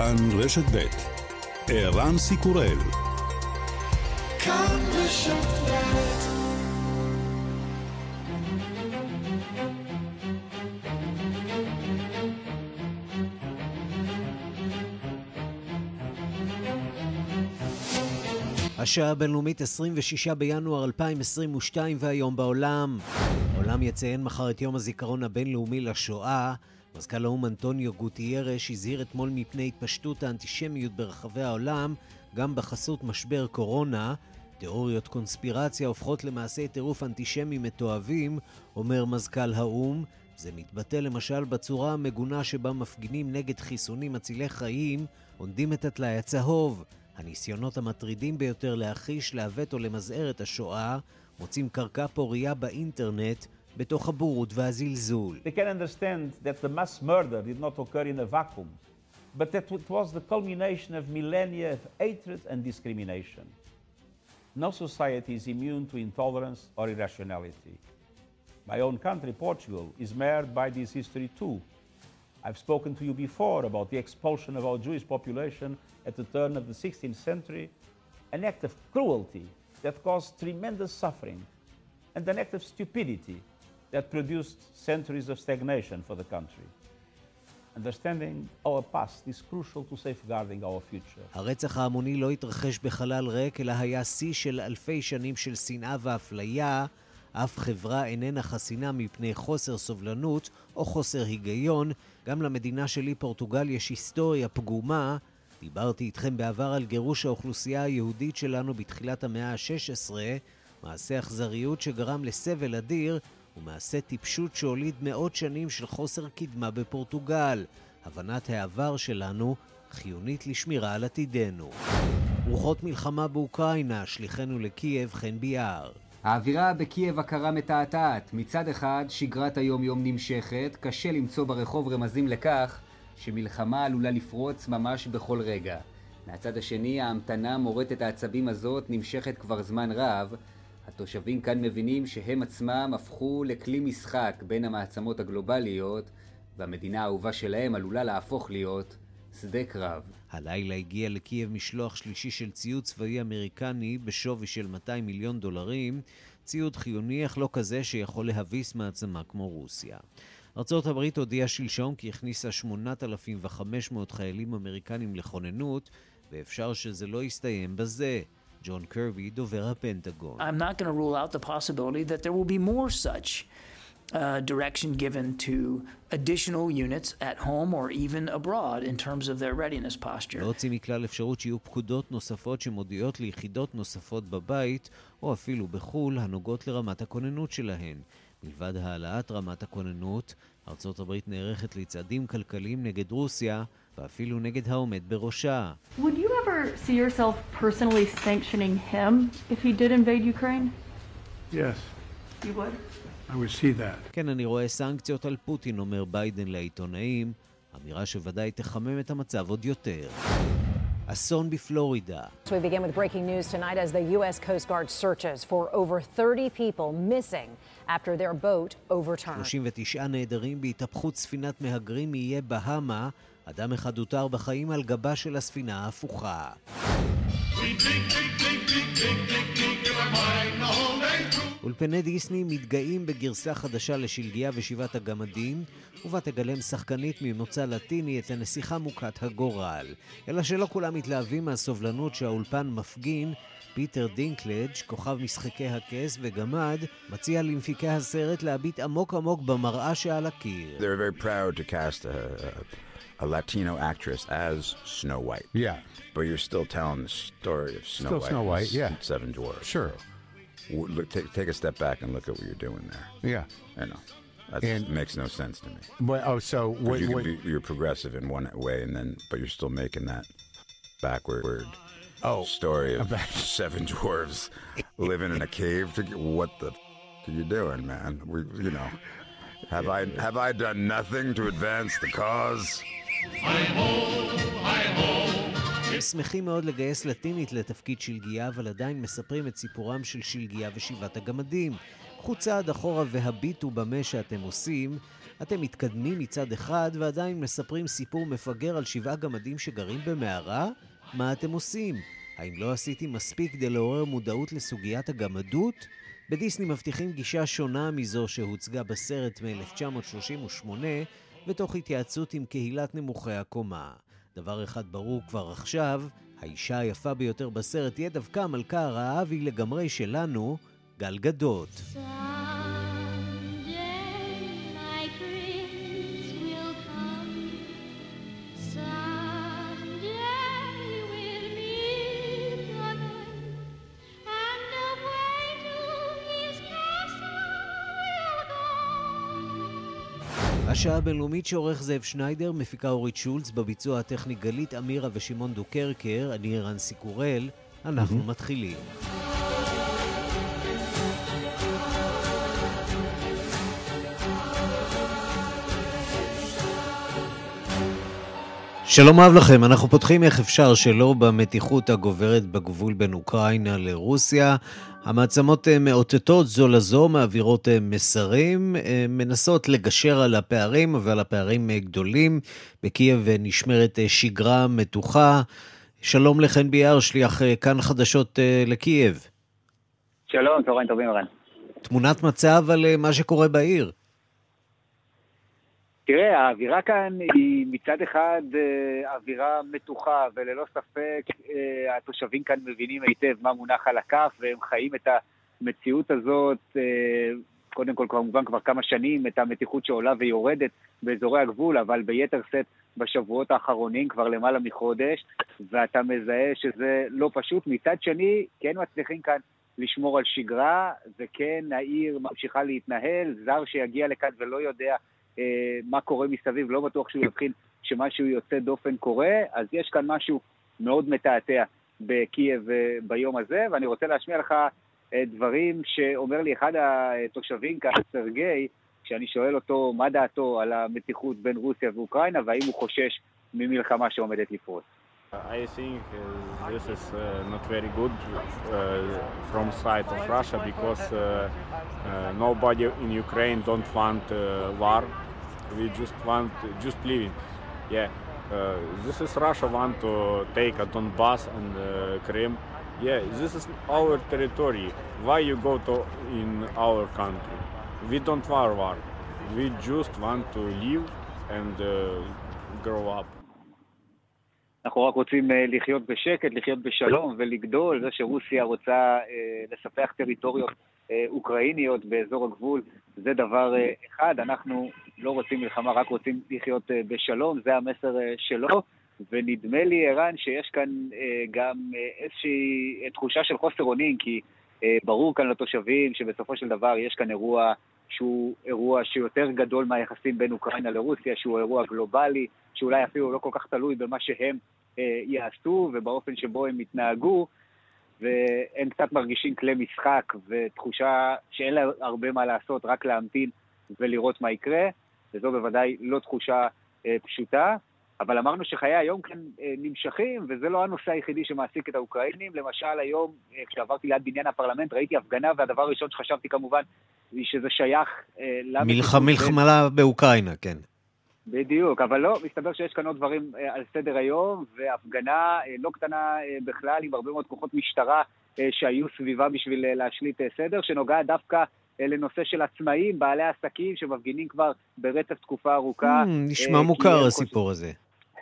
כאן רשת ב' ערן סיקורל כאן רשת השעה הבינלאומית 26 בינואר 2022 והיום בעולם. העולם יציין מחר את יום הזיכרון הבינלאומי לשואה. מזכ"ל האו"ם אנטוניו גוטיירש הזהיר אתמול מפני התפשטות האנטישמיות ברחבי העולם, גם בחסות משבר קורונה. תיאוריות קונספירציה הופכות למעשה טירוף אנטישמי מתועבים, אומר מזכ"ל האו"ם. זה מתבטא למשל בצורה המגונה שבה מפגינים נגד חיסונים מצילי חיים עונדים את הטלאי הצהוב. הניסיונות המטרידים ביותר להכחיש, לעוות או למזער את השואה מוצאים קרקע פורייה באינטרנט בתוך הבורות והזלזול. They can understand that the mass murder did not occur in a vacuum, but that it was the culmination of millennia of hatred and discrimination. No society is immune to intolerance or irrationality. My own country, Portugal, is marred by this history too. I've spoken to you before about the expulsion of our Jewish population at the turn of the 16th century, an act of cruelty that caused tremendous suffering, and an act of stupidity that produced centuries of stagnation for the country. Understanding our past is crucial to safeguarding our future. הרצח ההמוני לא התרחש בחלל ריק, אלא היה שיא של אלפי שנים של שנאה ואפליה. אף חברה איננה חסינה מפני חוסר סובלנות או חוסר היגיון. גם למדינה שלי, פורטוגל, יש היסטוריה פגומה. דיברתי איתכם בעבר על גירוש האוכלוסייה היהודית שלנו בתחילת המאה ה-16, מעשה אכזריות שגרם לסבל אדיר ומעשה טיפשות שהוליד מאות שנים של חוסר קדמה בפורטוגל. הבנת העבר שלנו חיונית לשמירה על עתידנו. רוחות מלחמה באוקראינה, שליחנו לקייב חן ביאר. האווירה בקייב הכרה מתעתעת. מצד אחד, שגרת היום-יום נמשכת, קשה למצוא ברחוב רמזים לכך שמלחמה עלולה לפרוץ ממש בכל רגע. מהצד השני, ההמתנה מורטת העצבים הזאת נמשכת כבר זמן רב, התושבים כאן מבינים שהם עצמם הפכו לכלי משחק בין המעצמות הגלובליות, והמדינה האהובה שלהם עלולה להפוך להיות שדה קרב. הלילה הגיע לקייב משלוח שלישי של ציוד צבאי אמריקני בשווי של 200 מיליון דולרים, ציוד חיוני אך לא כזה שיכול להביס מעצמה כמו רוסיה. ארצות הברית הודיעה שלשום כי הכניסה 8,500 חיילים אמריקנים לכוננות, ואפשר שזה לא יסתיים בזה. ג'ון קרבי, דובר הפנטגון. I'm not going to rule out the possibility that there will be more such uh, direction given to additional units at home or even abroad in terms of their readiness posture. לא יוצאים מכלל אפשרות שיהיו פקודות נוספות שמודיעות ליחידות נוספות בבית, או אפילו בחו"ל, הנוגעות לרמת הכוננות שלהן. מלבד העלאת רמת הכוננות, ארצות הברית נערכת לצעדים כלכליים נגד רוסיה, ואפילו נגד העומד בראשה. Would you ever see yourself personally sanctioning him if he did invade Ukraine? Yes. You would? I would see that. כן, אני רואה סנקציות על פוטין, אומר ביידן לעיתונאים, אמירה שוודאי תחמם את המצב עוד יותר. אסון בפלורידה. So we begin with breaking news tonight as the U.S. Coast Guard searches for over 30 people missing after their boat overturned. 39 נעדרים בהתהפכות ספינת מהגרים מאיי בהאמה. אדם אחד הותר בחיים על גבה של הספינה ההפוכה. אולפני דיסני מתגאים בגרסה חדשה לשלגיה ושבעת הגמדים, ובה תגלם שחקנית ממוצא לטיני את הנסיכה מוכת הגורל. אלא שלא כולם מתלהבים מהסובלנות שהאולפן מפגין, פיטר דינקלג', כוכב משחקי הכס וגמד, מציע למפיקי הסרט להביט עמוק עמוק במראה שעל הקיר. Latino actress as Snow White. Yeah. But you're still telling the story of Snow Still White. Snow White, yeah. Seven Dwarfs. Sure. W- Look, take, take a step back and look at what you're doing there. Yeah. I know. That makes no sense to me. But, oh, so what? you you're progressive in one way, and then but you're still making that backward Oh, story of seven dwarves living in a cave. To, what the f- are you doing, man? We, you know, have I have I done nothing to advance the cause? שמחים מאוד לגייס לטינית לתפקיד שלגיה, אבל עדיין מספרים את סיפורם של שלגיה ושבעת הגמדים. קחו צעד אחורה והביטו במה שאתם עושים. אתם מתקדמים מצד אחד ועדיין מספרים סיפור מפגר על שבעה גמדים שגרים במערה? מה אתם עושים? האם לא עשיתי מספיק כדי לעורר מודעות לסוגיית הגמדות? בדיסני מבטיחים גישה שונה מזו שהוצגה בסרט מ-1938 ותוך התייעצות עם קהילת נמוכי הקומה. דבר אחד ברור כבר עכשיו, האישה היפה ביותר בסרט תהיה דווקא המלכה הרעה והיא לגמרי שלנו, גל גדות. השעה הבינלאומית שעורך זאב שניידר, מפיקה אורית שולץ, בביצוע הטכני גלית אמירה ושמעון דוקרקר, אני ערן סיקורל, אנחנו מתחילים. שלום רב לכם, אנחנו פותחים איך אפשר שלא במתיחות הגוברת בגבול בין אוקראינה לרוסיה. המעצמות אה, מאותתות זו לזו, מעבירות אה, מסרים, אה, מנסות לגשר על הפערים, אבל הפערים גדולים. בקייב נשמרת שגרה מתוחה. שלום לחן ביאר, שליח כאן חדשות לקייב. שלום, צהריים טובים, רן. תמונת מצב על מה שקורה בעיר. תראה, האווירה כאן היא מצד אחד אה, אווירה מתוחה, וללא ספק אה, התושבים כאן מבינים היטב מה מונח על הכף, והם חיים את המציאות הזאת, אה, קודם כל כמובן כבר כמה שנים, את המתיחות שעולה ויורדת באזורי הגבול, אבל ביתר שאת בשבועות האחרונים, כבר למעלה מחודש, ואתה מזהה שזה לא פשוט. מצד שני, כן מצליחים כאן לשמור על שגרה, וכן העיר ממשיכה להתנהל, זר שיגיע לכאן ולא יודע מה קורה מסביב, לא בטוח שהוא יבחין שמשהו יוצא דופן קורה, אז יש כאן משהו מאוד מתעתע בקייב אה, ביום הזה, ואני רוצה להשמיע לך אה, דברים שאומר לי אחד התושבים כאן, סרגי, כשאני שואל אותו מה דעתו על המתיחות בין רוסיה ואוקראינה, והאם הוא חושש ממלחמה שעומדת לפרוץ. I think uh, this is uh, not very good uh, from side of Russia because uh, uh, nobody in Ukraine don't want uh, war. We just want just living. Yeah, this is Russia want to take a Donbass and Crimea. Yeah, this is our territory. Why you go to in our country? We don't want war. We just want to live and grow up. אנחנו רק רוצים אה, לחיות בשקט, לחיות בשלום ולגדול. זה שרוסיה רוצה אה, לספח טריטוריות אה, אוקראיניות באזור הגבול, זה דבר אחד. אנחנו לא רוצים מלחמה, רק רוצים לחיות בשלום, זה המסר שלו. ונדמה לי, ערן, שיש כאן גם איזושהי תחושה של חוסר אונים, כי ברור כאן לתושבים שבסופו של דבר יש כאן אירוע שהוא אירוע שיותר גדול מהיחסים בין אוקראינה לרוסיה, שהוא אירוע גלובלי, שאולי אפילו לא כל כך תלוי במה שהם אה, יעשו ובאופן שבו הם יתנהגו, והם קצת מרגישים כלי משחק ותחושה שאין לה הרבה מה לעשות, רק להמתין ולראות מה יקרה, וזו בוודאי לא תחושה אה, פשוטה. אבל אמרנו שחיי היום כאן אה, נמשכים, וזה לא הנושא היחידי שמעסיק את האוקראינים. למשל, היום, אה, כשעברתי ליד בניין הפרלמנט, ראיתי הפגנה, והדבר הראשון שחשבתי כמובן, היא שזה שייך אה, מלחמה באוקראינה, כן. בדיוק, אבל לא, מסתבר שיש כאן עוד דברים אה, על סדר היום, והפגנה אה, לא קטנה אה, בכלל, עם הרבה מאוד כוחות משטרה שהיו סביבה בשביל להשליט סדר, שנוגעת דווקא לנושא של עצמאים, בעלי עסקים, שמפגינים כבר ברצף תקופה ארוכה. Mm, נשמע מוכר הסיפור. הזה.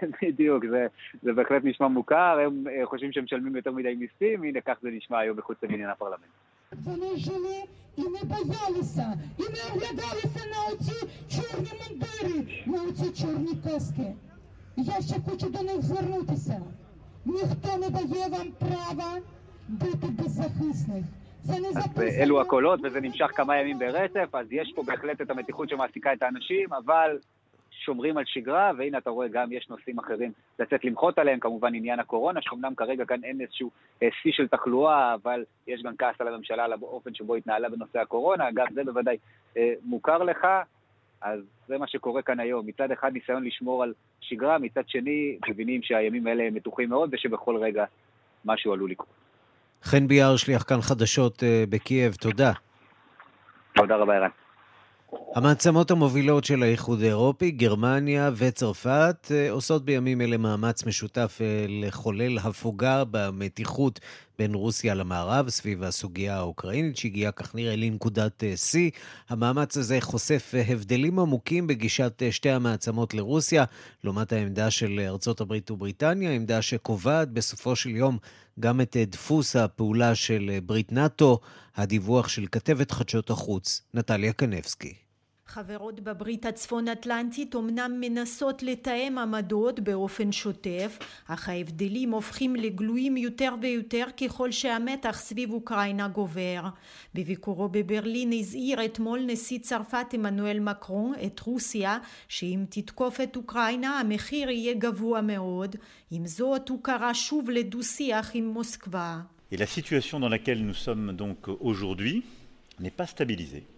בדיוק, זה, זה בהחלט נשמע מוכר, הם חושבים שהם משלמים יותר מדי מיסים, הנה כך זה נשמע היום מחוץ לבניין הפרלמנט. Вони жили і не боялися, і не оглядалися на оці чорні мундири, на оці чорні каски. Я ще хочу до них звернутися. Ніхто не дає вам права бути беззахисних. אז אלו הקולות, וזה נמשך כמה ימים ברצף, אז יש פה בהחלט את המתיחות שמעסיקה את האנשים, אבל שומרים על שגרה, והנה אתה רואה גם יש נושאים אחרים לצאת למחות עליהם, כמובן עניין הקורונה, שאומנם כרגע כאן אין איזשהו אה, שיא של תחלואה, אבל יש גם כעס על הממשלה על האופן שבו התנהלה בנושא הקורונה, גם זה בוודאי אה, מוכר לך, אז זה מה שקורה כאן היום. מצד אחד ניסיון לשמור על שגרה, מצד שני מבינים שהימים האלה מתוחים מאוד ושבכל רגע משהו עלול לקרות. חן ביאר, שליח כאן חדשות אה, בקייב, תודה. תודה רבה, ערן. המעצמות המובילות של האיחוד האירופי, גרמניה וצרפת, אה, עושות בימים אלה מאמץ משותף אה, לחולל הפוגה במתיחות בין רוסיה למערב סביב הסוגיה האוקראינית, שהגיעה כך נראה לנקודת אה, שיא. המאמץ הזה חושף הבדלים עמוקים בגישת שתי המעצמות לרוסיה, לעומת העמדה של ארצות הברית ובריטניה, עמדה שקובעת בסופו של יום גם את דפוס הפעולה של ברית נאט"ו, הדיווח של כתבת חדשות החוץ, נטליה קנבסקי. חברות בברית הצפון-אטלנטית אומנם מנסות לתאם עמדות באופן שוטף, אך ההבדלים הופכים לגלויים יותר ויותר ככל שהמתח סביב אוקראינה גובר. בביקורו בברלין הזהיר אתמול נשיא צרפת עמנואל מקרון את רוסיה שאם תתקוף את אוקראינה המחיר יהיה גבוה מאוד. עם זאת הוא קרא שוב לדו-שיח עם מוסקבה. Et la situation dans laquelle nous sommes donc aujourd'hui n'est pas stabilisée.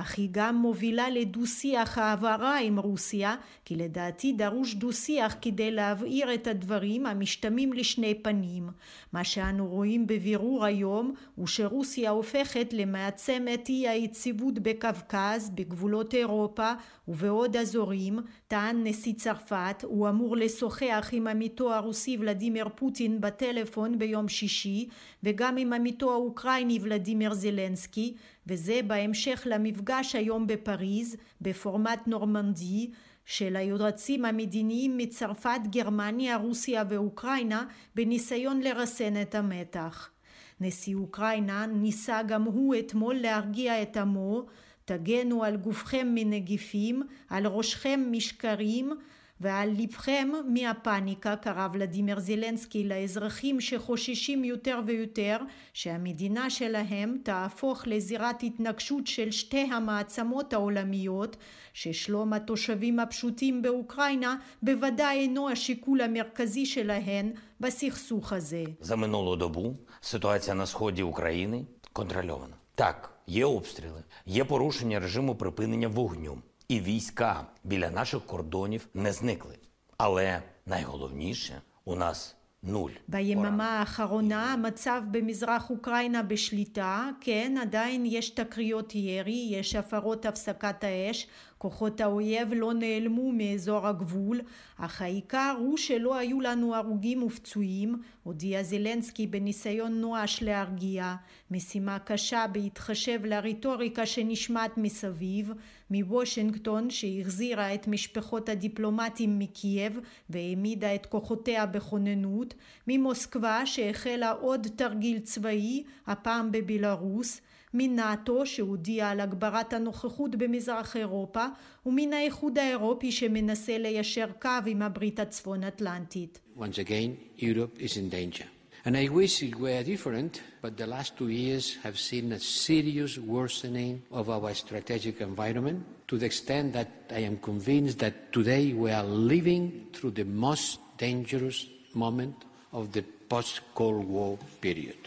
אך היא גם מובילה לדו-שיח העברה עם רוסיה, כי לדעתי דרוש דו-שיח כדי להבהיר את הדברים המשתמים לשני פנים. מה שאנו רואים בבירור היום הוא שרוסיה הופכת למעצמת אי היציבות בקווקז, בגבולות אירופה ובעוד אזורים, טען נשיא צרפת, הוא אמור לשוחח עם עמיתו הרוסי ולדימיר פוטין בטלפון ביום שישי, וגם עם עמיתו האוקראיני ולדימיר זלנסקי, וזה בהמשך למפגש היום בפריז, בפורמט נורמנדי, של היועצים המדיניים מצרפת, גרמניה, רוסיה ואוקראינה בניסיון לרסן את המתח. נשיא אוקראינה ניסה גם הוא אתמול להרגיע את עמו תגנו על גופכם מנגיפים, על ראשכם משקרים ועל לבכם מהפאניקה קרא ולדימיר זלנסקי לאזרחים שחוששים יותר ויותר שהמדינה שלהם תהפוך לזירת התנגשות של שתי המעצמות העולמיות ששלום התושבים הפשוטים באוקראינה בוודאי אינו השיקול המרכזי שלהן בסכסוך הזה. За минулу добу ситуація на сході України контрольована. Так, є обстріли, є порушення режиму припинення вогню. і війська біля наших кордонів не зникли. Але найголовніше у нас нуль. ביממה האחרונה המצב במזרח אוקראינה בשליטה, כן עדיין יש תקריות ירי, יש הפרות הפסקת האש, כוחות האויב לא נעלמו מאזור הגבול, אך העיקר הוא שלא היו לנו הרוגים ופצועים, הודיע זלנסקי בניסיון נואש להרגיע, משימה קשה בהתחשב לרטוריקה שנשמעת מסביב, מוושינגטון שהחזירה את משפחות הדיפלומטים מקייב והעמידה את כוחותיה בכוננות, ממוסקבה שהחלה עוד תרגיל צבאי, הפעם בבלארוס, מנאט"ו שהודיע על הגברת הנוכחות במזרח אירופה ומן האיחוד האירופי שמנסה ליישר קו עם הברית הצפון אטלנטית. Once again, Europe is in danger. And I wish it were different, but the last two years have seen a serious worsening of our strategic environment to the extent that I am convinced that today we are living through the most dangerous moment of the post-Cold War period.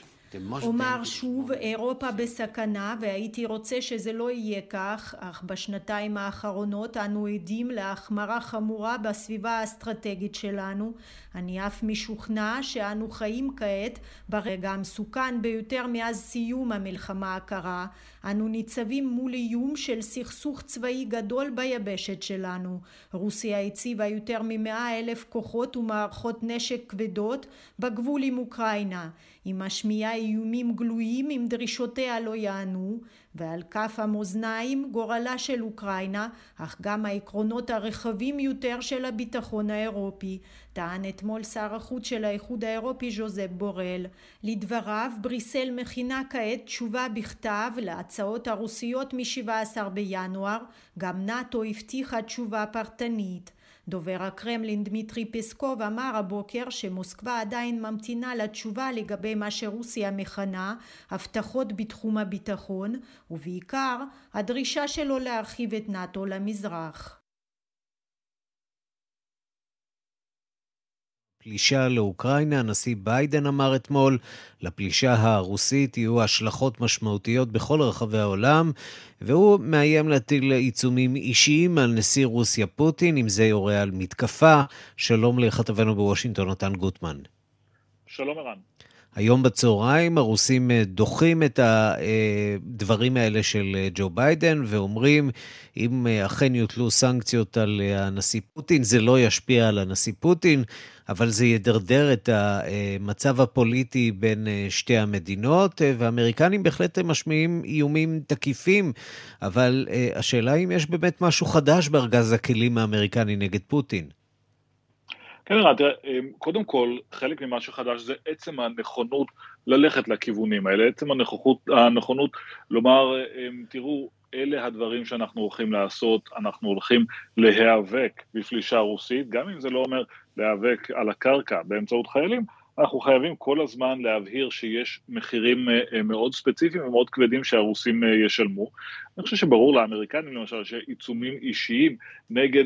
אומר שוב, אירופה בסכנה והייתי רוצה שזה לא יהיה כך, אך בשנתיים האחרונות אנו עדים להחמרה חמורה בסביבה האסטרטגית שלנו. אני אף משוכנע שאנו חיים כעת ברגע המסוכן ביותר מאז סיום המלחמה הקרה. אנו ניצבים מול איום של סכסוך צבאי גדול ביבשת שלנו. רוסיה הציבה יותר ממאה אלף כוחות ומערכות נשק כבדות בגבול עם אוקראינה. היא משמיעה איומים גלויים אם דרישותיה לא יענו, ועל כף המאזניים גורלה של אוקראינה, אך גם העקרונות הרחבים יותר של הביטחון האירופי, טען אתמול שר החוץ של האיחוד האירופי ז'וזפ בורל. לדבריו, בריסל מכינה כעת תשובה בכתב להצעות הרוסיות מ-17 בינואר, גם נאט"ו הבטיחה תשובה פרטנית. דובר הקרמלין דמיטרי פסקוב אמר הבוקר שמוסקבה עדיין ממתינה לתשובה לגבי מה שרוסיה מכנה הבטחות בתחום הביטחון ובעיקר הדרישה שלו להרחיב את נאט"ו למזרח פלישה לאוקראינה, הנשיא ביידן אמר אתמול, לפלישה הרוסית יהיו השלכות משמעותיות בכל רחבי העולם, והוא מאיים להטיל עיצומים אישיים על נשיא רוסיה פוטין, אם זה יורה על מתקפה. שלום לכתבנו בוושינגטון, נתן גוטמן. שלום ערן. היום בצהריים הרוסים אה, דוחים את הדברים האלה של אה, ג'ו ביידן ואומרים, אם אה, אכן יוטלו סנקציות על הנשיא פוטין, זה לא ישפיע על הנשיא פוטין, אבל זה ידרדר את המצב הפוליטי בין שתי המדינות, והאמריקנים בהחלט משמיעים איומים תקיפים, אבל השאלה אם יש באמת משהו חדש בארגז הכלים האמריקני נגד פוטין. כן, תראה, אמ, קודם כל, חלק ממה שחדש זה עצם הנכונות ללכת לכיוונים האלה, עצם הנכונות, הנכונות לומר, אמ, תראו, אלה הדברים שאנחנו הולכים לעשות, אנחנו הולכים להיאבק בפלישה רוסית, גם אם זה לא אומר להיאבק על הקרקע באמצעות חיילים, אנחנו חייבים כל הזמן להבהיר שיש מחירים אה, אה, מאוד ספציפיים ומאוד כבדים שהרוסים אה, ישלמו. אני חושב שברור לאמריקנים למשל שעיצומים אישיים נגד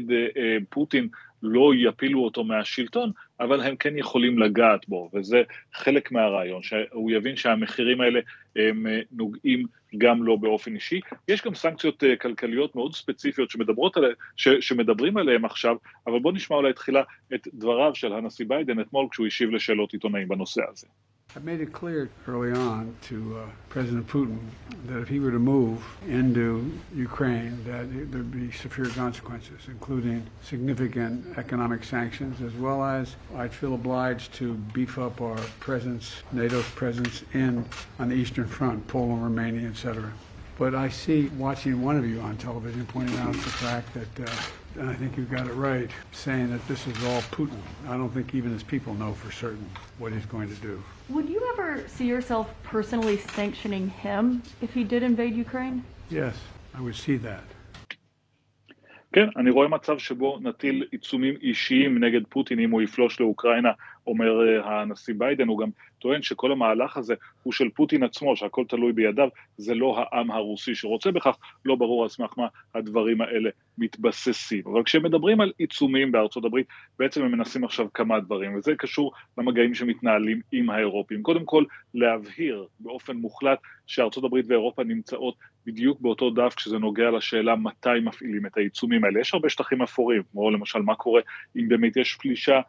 פוטין לא יפילו אותו מהשלטון, אבל הם כן יכולים לגעת בו, וזה חלק מהרעיון, שהוא יבין שהמחירים האלה הם אה, נוגעים גם לו באופן אישי. יש גם סנקציות אה, כלכליות מאוד ספציפיות שמדברות עליה, ש, שמדברים עליהן עכשיו, אבל בואו נשמע אולי תחילה את דבריו של הנשיא ביידן אתמול כשהוא השיב לשאלות עיתונאים בנושא הזה. I made it clear early on to uh, President Putin that if he were to move into Ukraine, that there'd be severe consequences, including significant economic sanctions, as well as I'd feel obliged to beef up our presence, NATO's presence in on the Eastern Front, Poland, Romania, etc. But I see watching one of you on television pointing out the fact that. Uh, I think you got it right, saying that this is all Putin. I don't think even his people know for certain what he's going to do. Would you ever see yourself personally sanctioning him if he did invade Ukraine? Yes, I would see that. כן, אני רואה מצב שבו נטיל עיצומים אישיים נגד פוטין אם הוא יפלוש לאוקראינה, אומר אה, הנשיא ביידן, הוא גם טוען שכל המהלך הזה הוא של פוטין עצמו, שהכל תלוי בידיו, זה לא העם הרוסי שרוצה בכך, לא ברור על סמך מה הדברים האלה מתבססים. אבל כשמדברים על עיצומים בארצות הברית, בעצם הם מנסים עכשיו כמה דברים, וזה קשור למגעים שמתנהלים עם האירופים. קודם כל, להבהיר באופן מוחלט שארצות הברית ואירופה נמצאות בדיוק באותו דף כשזה נוגע לשאלה מתי מפעילים את העיצומים האלה. יש הרבה שטחים אפורים, כמו למשל מה קורה אם באמת יש פלישה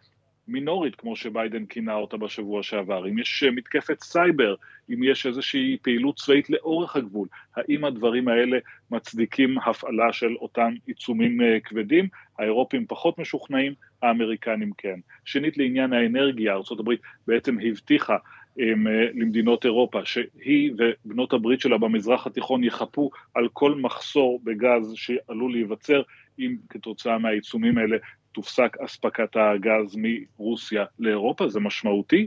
מינורית, כמו שביידן כינה אותה בשבוע שעבר, אם יש מתקפת סייבר, אם יש איזושהי פעילות צבאית לאורך הגבול, האם הדברים האלה מצדיקים הפעלה של אותם עיצומים אה, כבדים? האירופים פחות משוכנעים, האמריקנים כן. שנית, לעניין האנרגיה, ארה"ב בעצם הבטיחה אה, למדינות אירופה, שהיא ובנות הברית שלה במזרח התיכון יחפו על כל מחסור בגז שעלול להיווצר אם כתוצאה מהעיצומים האלה תופסק אספקת הגז מרוסיה לאירופה, זה משמעותי.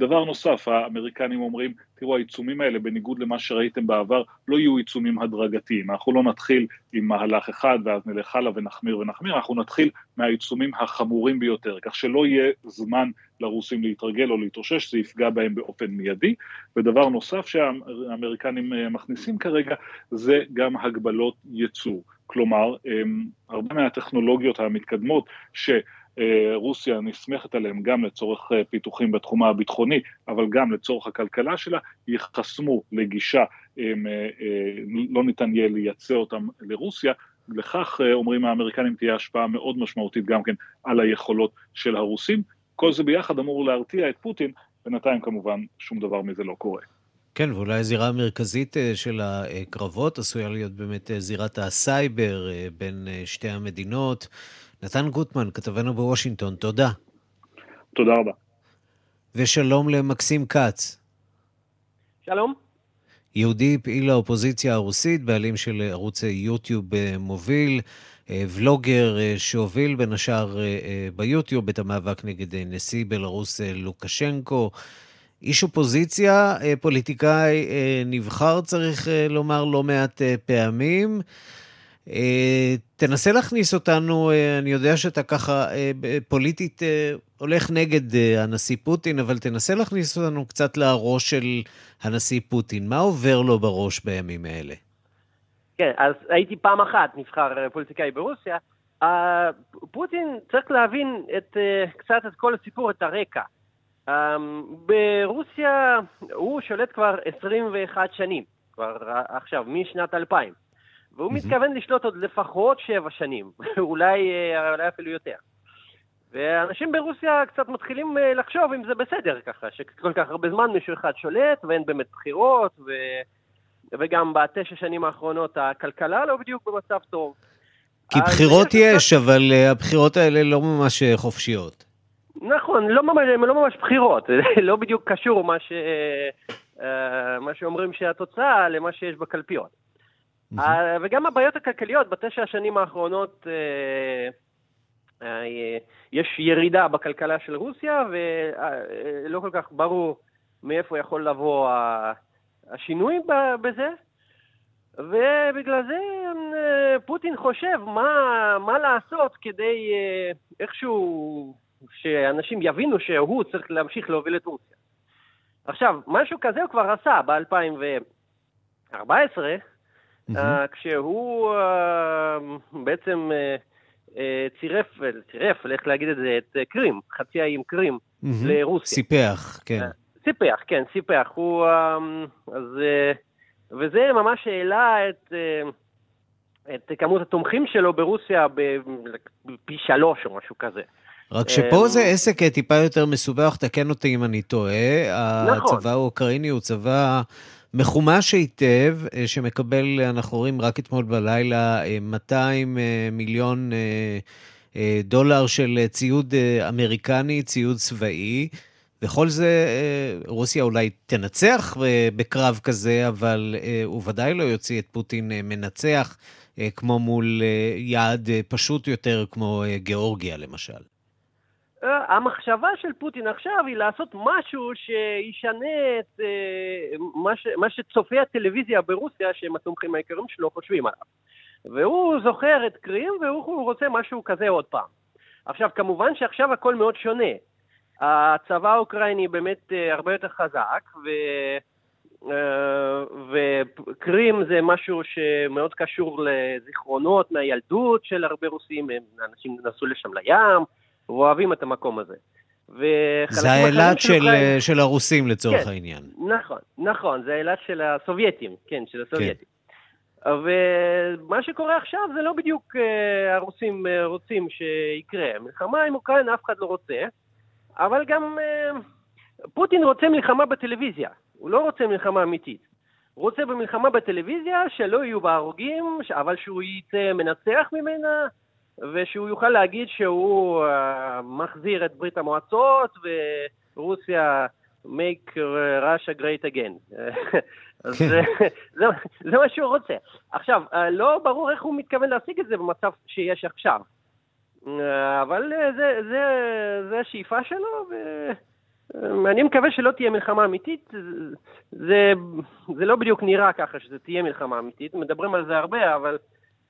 דבר נוסף, האמריקנים אומרים, תראו, העיצומים האלה, בניגוד למה שראיתם בעבר, לא יהיו עיצומים הדרגתיים. אנחנו לא נתחיל עם מהלך אחד ואז נלך הלאה ונחמיר ונחמיר, אנחנו נתחיל מהעיצומים החמורים ביותר, כך שלא יהיה זמן לרוסים להתרגל או להתאושש, זה יפגע בהם באופן מיידי. ודבר נוסף שהאמריקנים מכניסים כרגע, זה גם הגבלות ייצוא. כלומר, הרבה מהטכנולוגיות המתקדמות שרוסיה נסמכת עליהן גם לצורך אה, פיתוחים בתחום הביטחוני, אבל גם לצורך הכלכלה שלה, ייחסמו לגישה, אה, אה, לא ניתן יהיה לייצא אותם לרוסיה, לכך אומרים האמריקנים תהיה השפעה מאוד משמעותית גם כן על היכולות של הרוסים. כל זה ביחד אמור להרתיע את פוטין, בינתיים כמובן שום דבר מזה לא קורה. כן, ואולי הזירה המרכזית אה, של הקרבות עשויה להיות באמת אה, זירת הסייבר אה, בין שתי המדינות. נתן גוטמן, כתבנו בוושינגטון, תודה. תודה רבה. ושלום למקסים כץ. שלום. יהודי פעיל האופוזיציה הרוסית, בעלים של ערוץ יוטיוב מוביל, ולוגר שהוביל בין השאר ביוטיוב את המאבק נגד נשיא בלרוס לוקשנקו. איש אופוזיציה, אה, פוליטיקאי אה, נבחר, צריך אה, לומר, לא מעט פעמים. תנסה להכניס אותנו, אני יודע שאתה ככה פוליטית הולך נגד הנשיא פוטין, אבל תנסה להכניס אותנו קצת לראש של הנשיא פוטין. מה עובר לו בראש בימים האלה? כן, אז הייתי פעם אחת נבחר פוליטיקאי ברוסיה, פוטין צריך להבין את, קצת את כל הסיפור, את הרקע. ברוסיה הוא שולט כבר 21 שנים, כבר עכשיו, משנת 2000. והוא מתכוון לשלוט עוד לפחות שבע שנים, אולי, אולי אפילו יותר. ואנשים ברוסיה קצת מתחילים לחשוב אם זה בסדר ככה, שכל כך הרבה זמן מישהו אחד שולט ואין באמת בחירות, ו... וגם בתשע שנים האחרונות הכלכלה לא בדיוק במצב טוב. כי בחירות יש, אבל הבחירות האלה לא ממש חופשיות. נכון, לא ממש, לא ממש בחירות, לא בדיוק קשור מה, ש, מה שאומרים שהתוצאה למה שיש בקלפיות. Mm-hmm. וגם הבעיות הכלכליות בתשע השנים האחרונות יש ירידה בכלכלה של רוסיה ולא כל כך ברור מאיפה יכול לבוא השינוי בזה. ובגלל זה פוטין חושב מה, מה לעשות כדי איכשהו שאנשים יבינו שהוא צריך להמשיך להוביל את רוסיה. עכשיו, משהו כזה הוא כבר עשה ב-2014, mm-hmm. uh, כשהוא uh, בעצם uh, צירף, צירף, איך להגיד את זה, את קרים, חצי האיים קרים mm-hmm. לרוסיה. סיפח, כן. סיפח, כן, סיפח. הוא, אז, וזה ממש העלה את... את כמות התומכים שלו ברוסיה בפי שלוש או משהו כזה. רק שפה זה עסק טיפה יותר מסובך, תקן אותי אם אני טועה. נכון. הצבא האוקראיני הוא צבא מחומש היטב, אה, שמקבל, אנחנו רואים רק אתמול בלילה, 200 אה, אה, מיליון דולר של ציוד אמריקני, ציוד צבאי. וכל זה, רוסיה אולי תנצח בקרב כזה, אבל הוא ודאי לא יוציא את פוטין מנצח, כמו מול יעד פשוט יותר, כמו גיאורגיה למשל. אה, המחשבה של פוטין עכשיו היא לעשות משהו שישנה את אה, מה, ש, מה שצופי הטלוויזיה ברוסיה, שהם התומכים העיקריים שלו, חושבים עליו. והוא זוכר את קרים והוא רוצה משהו כזה עוד פעם. עכשיו, כמובן שעכשיו הכל מאוד שונה. הצבא האוקראיני באמת אה, הרבה יותר חזק, ו... וקרים זה משהו שמאוד קשור לזיכרונות מהילדות של הרבה רוסים, אנשים נסעו לשם לים, ואוהבים את המקום הזה. זה האילת של, של, של הרוסים לצורך כן, העניין. נכון, נכון, זה האילת של הסובייטים, כן, של הסובייטים. כן. ומה שקורה עכשיו זה לא בדיוק uh, הרוסים uh, רוצים שיקרה. מלחמה עם אוקראינה אף אחד לא רוצה, אבל גם פוטין רוצה מלחמה בטלוויזיה, הוא לא רוצה מלחמה אמיתית. הוא רוצה במלחמה בטלוויזיה שלא יהיו בה הרוגים, אבל שהוא יצא מנצח ממנה, ושהוא יוכל להגיד שהוא uh, מחזיר את ברית המועצות ורוסיה make Russia great again. כן. זה, זה, זה מה שהוא רוצה. עכשיו, uh, לא ברור איך הוא מתכוון להשיג את זה במצב שיש עכשיו. Uh, אבל זה, זה, זה השאיפה שלו, ואני מקווה שלא תהיה מלחמה אמיתית. זה, זה לא בדיוק נראה ככה שזה תהיה מלחמה אמיתית, מדברים על זה הרבה, אבל...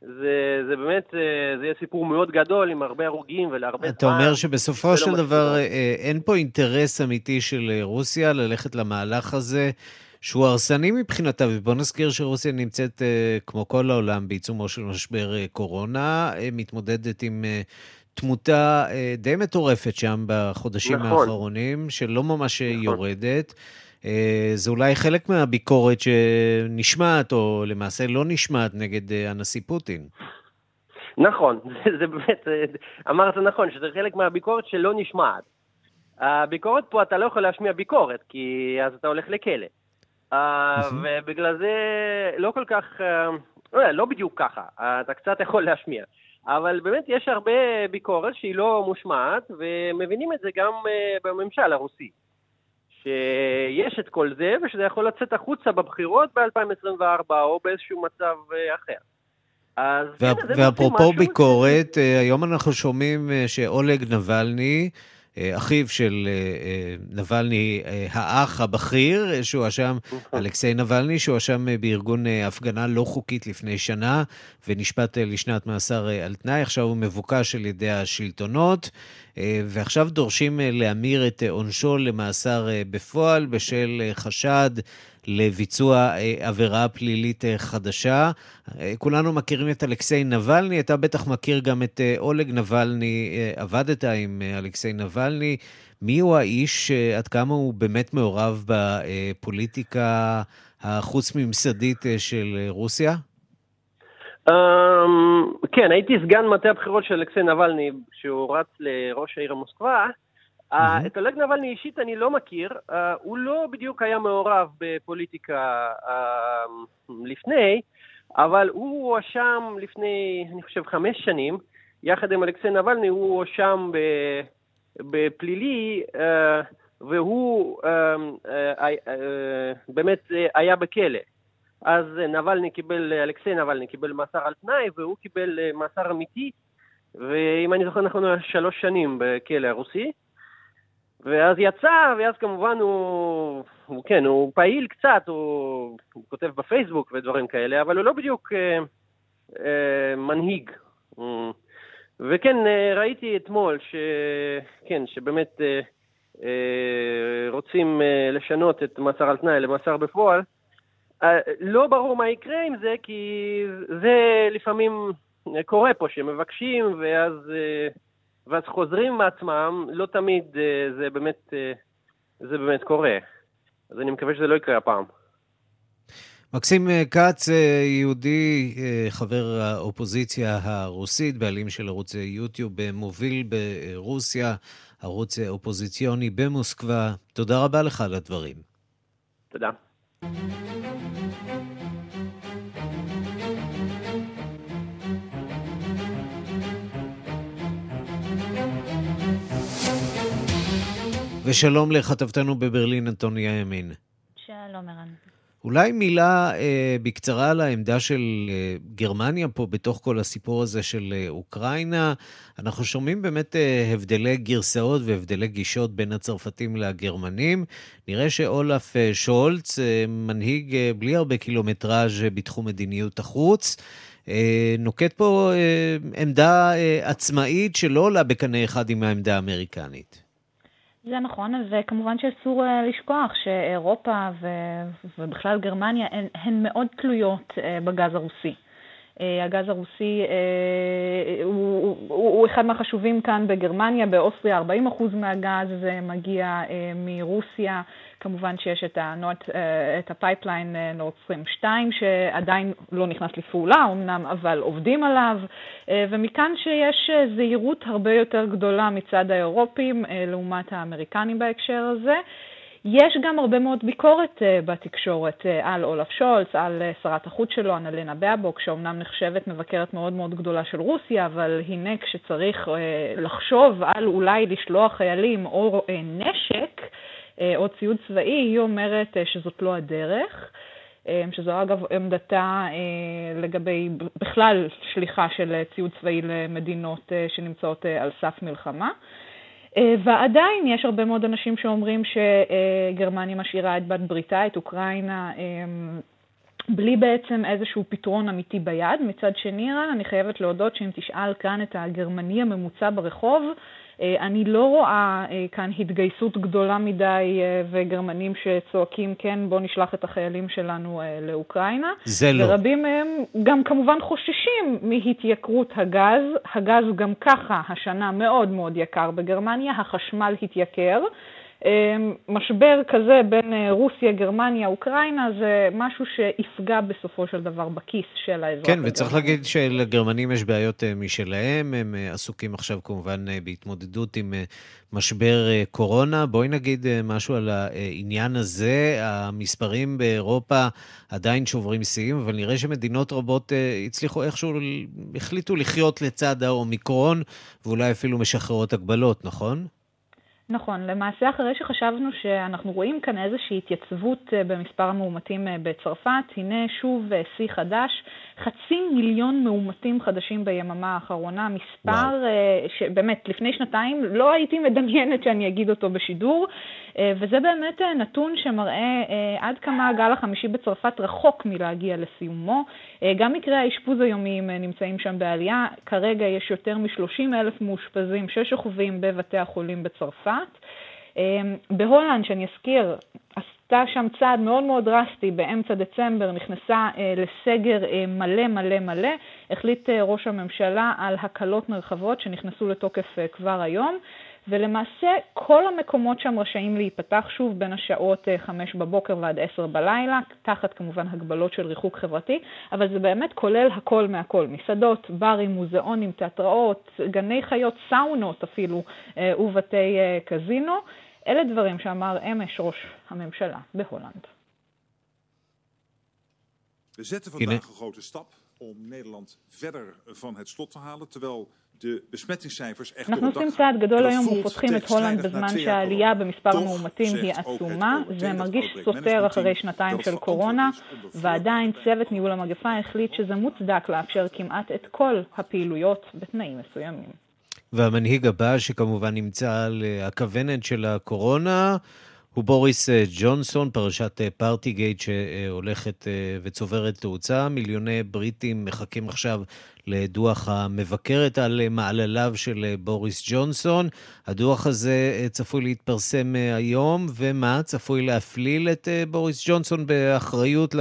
זה, זה באמת, אה, זה יהיה סיפור מאוד גדול עם הרבה הרוגים ולהרבה זמן. אתה אומר שבסופו של דבר אה, אין פה אינטרס אמיתי של אה, רוסיה ללכת למהלך הזה, שהוא הרסני מבחינתה, ובוא נזכיר שרוסיה נמצאת, כמו כל העולם, בעיצומו של משבר קורונה, מתמודדת עם תמותה די מטורפת שם בחודשים נכון. האחרונים, שלא ממש נכון. יורדת. אה, זה אולי חלק מהביקורת שנשמעת, או למעשה לא נשמעת, נגד אה, הנשיא פוטין. נכון, זה, זה באמת, אה, אמרת נכון, שזה חלק מהביקורת שלא נשמעת. הביקורת פה, אתה לא יכול להשמיע ביקורת, כי אז אתה הולך לכלא. ובגלל זה לא כל כך, לא, לא בדיוק ככה, אתה קצת יכול להשמיע. אבל באמת יש הרבה ביקורת שהיא לא מושמעת, ומבינים את זה גם בממשל הרוסי. שיש את כל זה, ושזה יכול לצאת החוצה בבחירות ב-2024 או באיזשהו מצב אה, אחר. אז וה, כן, ואפרופו ביקורת, ש... אה, היום אנחנו שומעים אה, שאולג נבלני, אחיו של נבלני, האח הבכיר, שהואשם, נכון. אלכסיי נבלני, שהואשם בארגון הפגנה לא חוקית לפני שנה, ונשפט לשנת מאסר על תנאי, עכשיו הוא מבוקש על ידי השלטונות. ועכשיו דורשים להמיר את עונשו למאסר בפועל בשל חשד לביצוע עבירה פלילית חדשה. כולנו מכירים את אלכסיי נבלני, אתה בטח מכיר גם את אולג נבלני, עבדת עם אלכסיי נבלני. מי הוא האיש, עד כמה הוא באמת מעורב בפוליטיקה החוץ-ממסדית של רוסיה? Um, כן, הייתי סגן מטה הבחירות של אלכסיי נבלני, שהוא רץ לראש העיר המוסקבה. Mm-hmm. את אולג נבלני אישית אני לא מכיר, uh, הוא לא בדיוק היה מעורב בפוליטיקה uh, לפני, אבל הוא הואשם לפני, אני חושב, חמש שנים, יחד עם אלכסיי נבלני, הוא הואשם בפלילי, uh, והוא באמת היה בכלא. אז נבלני קיבל, אלכסיי נבלני קיבל מאסר על תנאי, והוא קיבל מאסר אמיתי, ואם אני זוכר נכון, הוא היה שלוש שנים בכלא הרוסי. ואז יצא, ואז כמובן הוא, הוא כן, הוא פעיל קצת, הוא, הוא כותב בפייסבוק ודברים כאלה, אבל הוא לא בדיוק אה, אה, מנהיג. וכן, אה, ראיתי אתמול ש... כן, שבאמת אה, אה, רוצים אה, לשנות את מאסר על תנאי למאסר בפועל. אה, לא ברור מה יקרה עם זה, כי זה לפעמים קורה פה, שמבקשים ואז, אה, ואז חוזרים מעצמם, לא תמיד אה, זה באמת, זה באמת קורה. אז אני מקווה שזה לא יקרה הפעם. מקסים כץ, יהודי, חבר האופוזיציה הרוסית, בעלים של ערוץ יוטיוב, מוביל ברוסיה, ערוץ אופוזיציוני במוסקבה. תודה רבה לך על הדברים. תודה. ושלום לכתבתנו בברלין, אנטוניה ימין. שלום, ערן. אולי מילה אה, בקצרה על העמדה של אה, גרמניה פה בתוך כל הסיפור הזה של אה, אוקראינה. אנחנו שומעים באמת אה, הבדלי גרסאות והבדלי גישות בין הצרפתים לגרמנים. נראה שאולף אה, שולץ, אה, מנהיג אה, בלי הרבה קילומטראז' אה, בתחום מדיניות החוץ, אה, נוקט פה אה, עמדה אה, עצמאית שלא עולה בקנה אחד עם העמדה האמריקנית. זה נכון, וכמובן שאסור אה, לשכוח שאירופה ובכלל גרמניה הן, הן מאוד תלויות אה, בגז הרוסי. אה, הגז הרוסי הוא, הוא, הוא אחד מהחשובים כאן בגרמניה, באוסטריה 40% מהגז מגיע מרוסיה. כמובן שיש את, הנוט, את ה pipeline נורד סטרים 2 שעדיין לא נכנס לפעולה אמנם, אבל עובדים עליו, ומכאן שיש זהירות הרבה יותר גדולה מצד האירופים לעומת האמריקנים בהקשר הזה. יש גם הרבה מאוד ביקורת בתקשורת על אולף שולץ, על שרת החוץ שלו, אנלנה באבוק, שאומנם נחשבת מבקרת מאוד מאוד גדולה של רוסיה, אבל הנה כשצריך לחשוב על אולי לשלוח חיילים או נשק, אה, או ציוד צבאי, היא אומרת אה, שזאת לא הדרך. אה, שזו אגב עמדתה לגבי בכלל שליחה של ציוד צבאי למדינות שנמצאות על סף מלחמה. ועדיין יש הרבה מאוד אנשים שאומרים שגרמניה משאירה את בת בריתה, את אוקראינה, בלי בעצם איזשהו פתרון אמיתי ביד. מצד שני, אני חייבת להודות שאם תשאל כאן את הגרמני הממוצע ברחוב, אה, אני לא רואה אה, כאן התגייסות גדולה מדי אה, וגרמנים שצועקים, כן, בואו נשלח את החיילים שלנו לאוקראינה. זה לא. ורבים מהם גם כמובן חוששים מהתייקרות הגז. הגז גם ככה השנה מאוד מאוד יקר בגרמניה, החשמל התייקר. אמ, משבר כזה בין אה, רוסיה, גרמניה, אוקראינה, זה משהו שיפגע בסופו של דבר בכיס של האזרח. כן, וצריך להגיד שלגרמנים יש בעיות אה, משלהם, הם אה, עסוקים עכשיו כמובן בהתמודדות עם משבר קורונה. בואי נגיד משהו על העניין הזה. המספרים באירופה עדיין שוברים שיאים, אבל נראה שמדינות רבות הצליחו איכשהו, החליטו לחיות לצד האומיקרון, ואולי אפילו משחררות הגבלות, נכון? נכון, למעשה אחרי שחשבנו שאנחנו רואים כאן איזושהי התייצבות אה, במספר המאומתים אה, בצרפת, הנה שוב אה, שיא חדש, חצי מיליון מאומתים חדשים ביממה האחרונה, מספר וואו. שבאמת לפני שנתיים לא הייתי מדמיינת שאני אגיד אותו בשידור. וזה באמת נתון שמראה עד כמה הגל החמישי בצרפת רחוק מלהגיע לסיומו. גם מקרי האשפוז היומיים נמצאים שם בעלייה. כרגע יש יותר מ-30 אלף מאושפזים ששוכבים בבתי החולים בצרפת. בהולנד, שאני אזכיר, עשתה שם צעד מאוד מאוד דרסטי באמצע דצמבר, נכנסה אה, לסגר אה, מלא מלא מלא, החליט אה, ראש הממשלה על הקלות נרחבות שנכנסו לתוקף כבר היום, ולמעשה כל המקומות שם רשאים להיפתח שוב בין השעות 5 אה, בבוקר ועד 10 בלילה, תחת כמובן הגבלות של ריחוק חברתי, אבל זה באמת כולל הכל מהכל, מסעדות, ברים, מוזיאונים, תיאטראות, גני חיות, סאונות אפילו, ובתי קזינו. אלה דברים שאמר אמש ראש הממשלה בהולנד. We zetten vandaag een grote stap om Nederland verder van het slot te halen, terwijl de besmettingscijfers echt אנחנו עושים צעד גדול היום ופותחים את הולנד בזמן שהעלייה במספר המאומתים היא עצומה. זה מרגיש סותר אחרי שנתיים של קורונה, ועדיין צוות ניהול המגפה החליט שזה מוצדק לאפשר כמעט את כל הפעילויות בתנאים מסוימים. והמנהיג הבא, שכמובן נמצא על אה, הכוונת של הקורונה, הוא בוריס אה, ג'ונסון, פרשת אה, פארטיגייט שהולכת וצוברת תאוצה. מיליוני בריטים מחכים עכשיו לדוח המבקרת על מעלליו של בוריס ג'ונסון. הדוח הזה צפוי להתפרסם היום, ומה? צפוי להפליל את בוריס ג'ונסון באחריות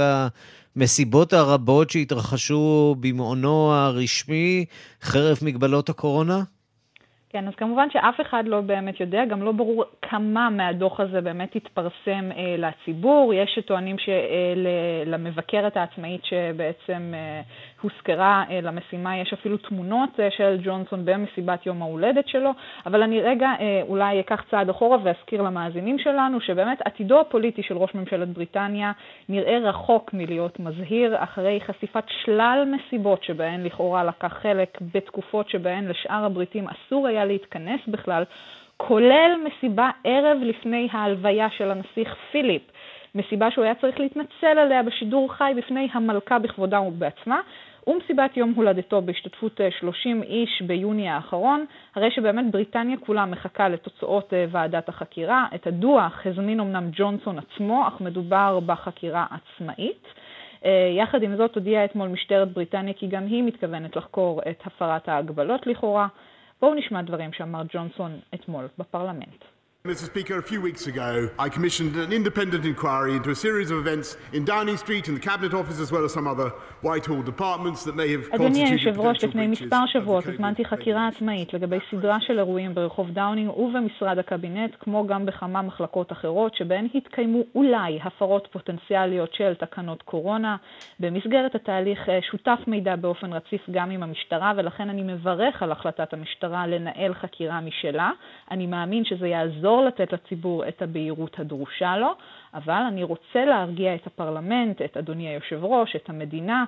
למסיבות הרבות שהתרחשו במעונו הרשמי חרף מגבלות הקורונה? כן, אז כמובן שאף אחד לא באמת יודע, גם לא ברור כמה מהדוח הזה באמת יתפרסם אה, לציבור. יש שטוענים שלמבקרת אה, העצמאית שבעצם אה, הוזכרה אה, למשימה, יש אפילו תמונות אה, של ג'ונסון במסיבת יום ההולדת שלו, אבל אני רגע אה, אולי אקח צעד אחורה ואזכיר למאזינים שלנו שבאמת עתידו הפוליטי של ראש ממשלת בריטניה נראה רחוק מלהיות מזהיר, אחרי חשיפת שלל מסיבות שבהן לכאורה לקח חלק בתקופות שבהן לשאר הבריטים אסור היה להתכנס בכלל, כולל מסיבה ערב לפני ההלוויה של הנסיך פיליפ. מסיבה שהוא היה צריך להתנצל עליה בשידור חי בפני המלכה בכבודה ובעצמה, ומסיבת יום הולדתו בהשתתפות 30 אה, איש ביוני האחרון, הרי שבאמת בריטניה כולה מחכה לתוצאות אה, ועדת החקירה. את הדוח הזמין אמנם ג'ונסון עצמו, אך מדובר בחקירה עצמאית. אה, יחד עם זאת הודיעה אתמול משטרת בריטניה כי גם היא מתכוונת לחקור את הפרת ההגבלות לכאורה. בואו נשמע דברים שאמר ג'ונסון אתמול בפרלמנט. Mr. Speaker, a few weeks ago, I commissioned an independent inquiry into a series of events in Downing Street and the Cabinet Office, as well as some other Whitehall departments that may have אדוני היושב-ראש, לפני מספר שבועות הזמנתי חקירה עצמאית לגבי סדרה של אירועים ברחוב דאונינג ובמשרד הקבינט, כמו גם בכמה מחלקות אחרות, שבהן התקיימו אולי הפרות פוטנציאליות של תקנות קורונה. במסגרת התהליך שותף מידע באופן רציף גם עם המשטרה, ולכן אני מברך על החלטת המשטרה לנהל חקירה משלה. אני מאמין שזה יעזור לעזור לתת לציבור את הבהירות הדרושה לו, אבל אני רוצה להרגיע את הפרלמנט, את אדוני היושב ראש, את המדינה.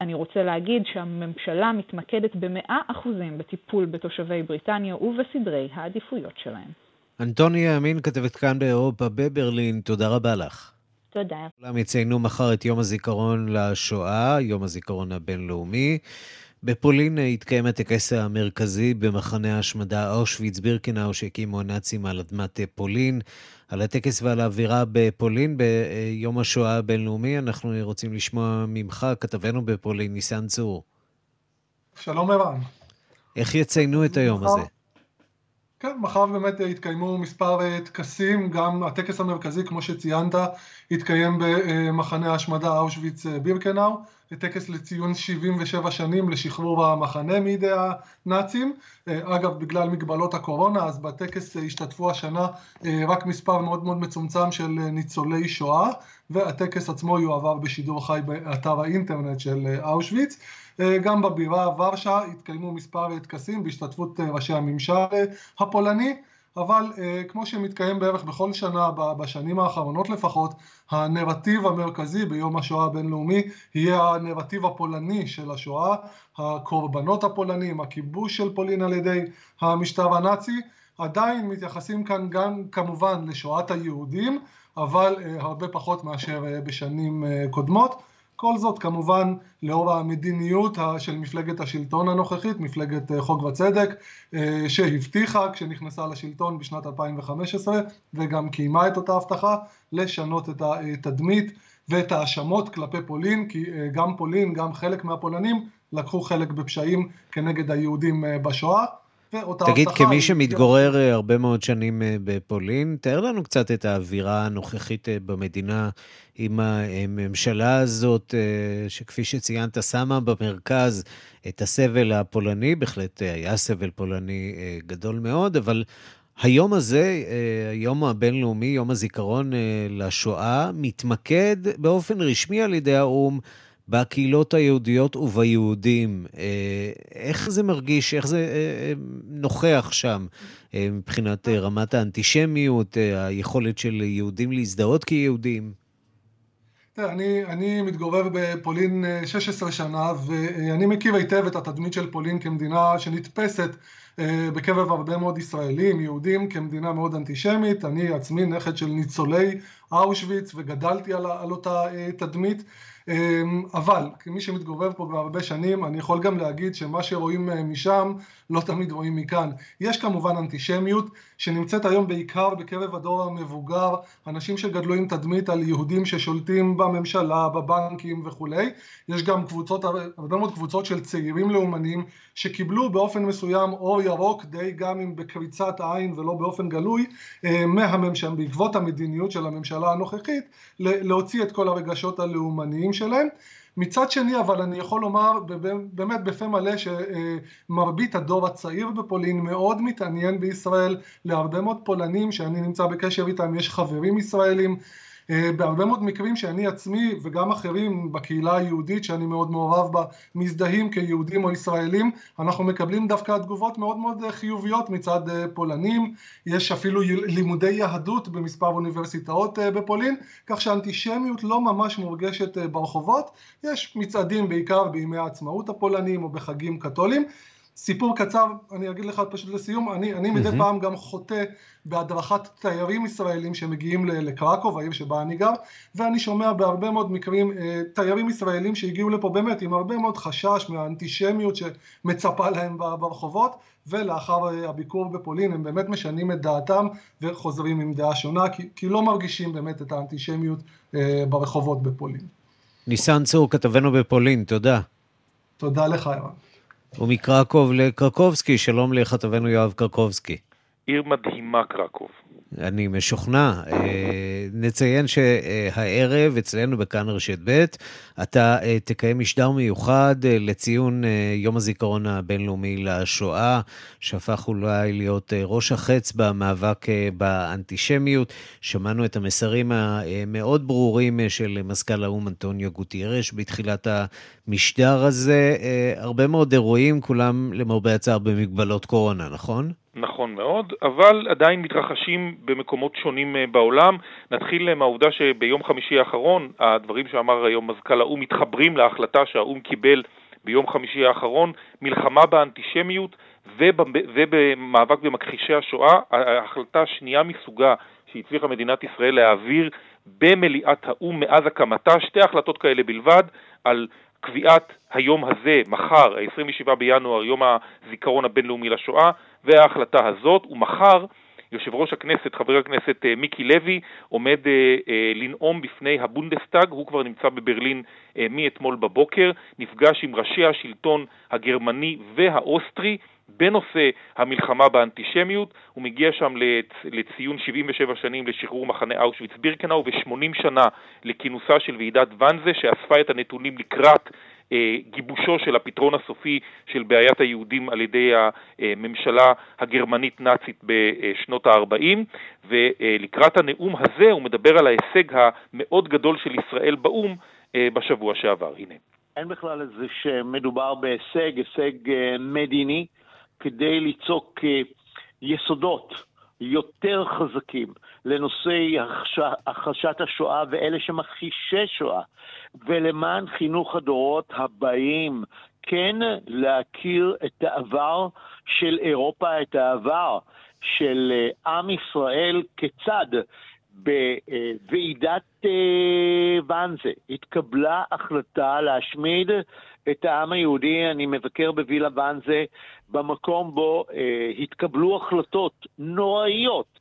אני רוצה להגיד שהממשלה מתמקדת במאה אחוזים בטיפול בתושבי בריטניה ובסדרי העדיפויות שלהם. אנטוניה ימין, כתבת כאן באירופה בברלין, תודה רבה לך. תודה. כולם יציינו מחר את יום הזיכרון לשואה, יום הזיכרון הבינלאומי. בפולין התקיים הטקס המרכזי במחנה ההשמדה אושוויץ-בירקנאו שהקימו הנאצים על אדמת פולין. על הטקס ועל האווירה בפולין ביום השואה הבינלאומי אנחנו רוצים לשמוע ממך, כתבנו בפולין, ניסן צור. שלום ערן. איך יציינו את היום הזה? כן, מחר באמת התקיימו מספר טקסים, גם הטקס המרכזי, כמו שציינת, התקיים במחנה ההשמדה אושוויץ בירקנאו. טקס לציון 77 שנים לשחרור המחנה מידי הנאצים. אה, אגב, בגלל מגבלות הקורונה, אז בטקס השתתפו השנה אה, רק מספר מאוד מאוד מצומצם של ניצולי שואה, והטקס עצמו יועבר בשידור חי באתר האינטרנט של אה, אושוויץ. גם בבירה ורשה התקיימו מספר טקסים בהשתתפות ראשי הממשל הפולני. אבל אה, כמו שמתקיים בערך בכל שנה, בשנים האחרונות לפחות, הנרטיב המרכזי ביום השואה הבינלאומי יהיה הנרטיב הפולני של השואה, הקורבנות הפולנים, הכיבוש של פולין על ידי המשטר הנאצי, עדיין מתייחסים כאן גם כמובן לשואת היהודים, אבל אה, הרבה פחות מאשר אה, בשנים אה, קודמות. כל זאת כמובן לאור המדיניות של מפלגת השלטון הנוכחית, מפלגת חוק וצדק, שהבטיחה כשנכנסה לשלטון בשנת 2015 וגם קיימה את אותה הבטחה לשנות את התדמית ואת ההאשמות כלפי פולין, כי גם פולין, גם חלק מהפולנים לקחו חלק בפשעים כנגד היהודים בשואה. תגיד, כמי שמתגורר היא... הרבה מאוד שנים בפולין, תאר לנו קצת את האווירה הנוכחית במדינה עם הממשלה הזאת, שכפי שציינת, שמה במרכז את הסבל הפולני, בהחלט היה סבל פולני גדול מאוד, אבל היום הזה, היום הבינלאומי, יום הזיכרון לשואה, מתמקד באופן רשמי על ידי האו"ם בקהילות היהודיות וביהודים. איך זה מרגיש, איך זה נוכח שם מבחינת רמת האנטישמיות, היכולת של יהודים להזדהות כיהודים? תראה, אני, אני מתגורר בפולין 16 שנה ואני מכיר היטב את התדמית של פולין כמדינה שנתפסת בקרב הרבה מאוד ישראלים, יהודים, כמדינה מאוד אנטישמית. אני עצמי נכד של ניצולי אושוויץ וגדלתי על, על אותה תדמית. אבל כמי שמתגורר פה כבר הרבה שנים, אני יכול גם להגיד שמה שרואים משם לא תמיד רואים מכאן. יש כמובן אנטישמיות שנמצאת היום בעיקר בקרב הדור המבוגר, אנשים שגדלו עם תדמית על יהודים ששולטים בממשלה, בבנקים וכולי. יש גם קבוצות, הרבה מאוד קבוצות של צעירים לאומנים שקיבלו באופן מסוים אור ירוק, די גם אם בקריצת עין ולא באופן גלוי, מהממשלה, בעקבות המדיניות של הממשלה הנוכחית, להוציא את כל הרגשות הלאומניים שלהם. מצד שני, אבל אני יכול לומר באמת בפה מלא שמרבית הדור הצעיר בפולין מאוד מתעניין בישראל, להרבה מאוד פולנים שאני נמצא בקשר איתם, יש חברים ישראלים, בהרבה מאוד מקרים שאני עצמי וגם אחרים בקהילה היהודית שאני מאוד מעורב בה מזדהים כיהודים או ישראלים, אנחנו מקבלים דווקא תגובות מאוד מאוד חיוביות מצד פולנים, יש אפילו לימודי יהדות במספר אוניברסיטאות בפולין, כך שאנטישמיות לא ממש מורגשת ברחובות, יש מצעדים בעיקר בימי העצמאות הפולנים או בחגים קתולים. סיפור קצר, אני אגיד לך פשוט לסיום, אני, אני מדי פעם גם חוטא בהדרכת תיירים ישראלים שמגיעים לקרקוב, העיר שבה אני גר, ואני שומע בהרבה מאוד מקרים תיירים ישראלים שהגיעו לפה באמת עם הרבה מאוד חשש מהאנטישמיות שמצפה להם ברחובות, ולאחר הביקור בפולין הם באמת משנים את דעתם וחוזרים עם דעה שונה, כי, כי לא מרגישים באמת את האנטישמיות ברחובות בפולין. ניסן צור, כתבנו בפולין, תודה. תודה לך, ירן. ומקרקוב לקרקובסקי, שלום לכתבנו יואב קרקובסקי. עיר מדהימה קרקוב. אני משוכנע. נציין שהערב אצלנו בכאן רשת ב', אתה תקיים משדר מיוחד לציון יום הזיכרון הבינלאומי לשואה, שהפך אולי להיות ראש החץ במאבק באנטישמיות. שמענו את המסרים המאוד ברורים של מזכ"ל האו"ם אנטוניו גוטיירש בתחילת המשדר הזה. הרבה מאוד אירועים, כולם למרבה הצער במגבלות קורונה, נכון? נכון מאוד, אבל עדיין מתרחשים במקומות שונים בעולם. נתחיל מהעובדה שביום חמישי האחרון, הדברים שאמר היום מזכ"ל האו"ם מתחברים להחלטה שהאו"ם קיבל ביום חמישי האחרון, מלחמה באנטישמיות ובמאבק במכחישי השואה, ההחלטה השנייה מסוגה שהצליחה מדינת ישראל להעביר במליאת האו"ם מאז הקמתה, שתי החלטות כאלה בלבד, על קביעת היום הזה, מחר, ה-27 בינואר, יום הזיכרון הבינלאומי לשואה, וההחלטה הזאת, ומחר יושב ראש הכנסת, חבר הכנסת מיקי לוי, עומד אה, אה, לנאום בפני הבונדסטאג, הוא כבר נמצא בברלין אה, מאתמול בבוקר, נפגש עם ראשי השלטון הגרמני והאוסטרי בנושא המלחמה באנטישמיות, הוא מגיע שם לצ... לציון 77 שנים לשחרור מחנה אושוויץ בירקנאו ו-80 שנה לכינוסה של ועידת ואנזה שאספה את הנתונים לקראת גיבושו של הפתרון הסופי של בעיית היהודים על ידי הממשלה הגרמנית-נאצית בשנות ה-40, ולקראת הנאום הזה הוא מדבר על ההישג המאוד גדול של ישראל באו"ם בשבוע שעבר. הנה. אין בכלל איזה שמדובר בהישג, הישג מדיני, כדי ליצוק יסודות יותר חזקים לנושאי הכחשת השואה ואלה שמכחישי שואה, ולמען חינוך הדורות הבאים, כן להכיר את העבר של אירופה, את העבר של עם ישראל כיצד בוועידת ואנזה. התקבלה החלטה להשמיד את העם היהודי. אני מבקר בווילה ואנזה, במקום בו התקבלו החלטות נוראיות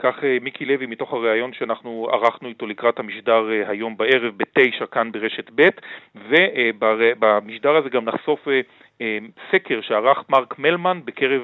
כך מיקי לוי מתוך הריאיון שאנחנו ערכנו איתו לקראת המשדר היום בערב בתשע כאן ברשת ב' ובמשדר הזה גם נחשוף סקר שערך מרק מלמן בקרב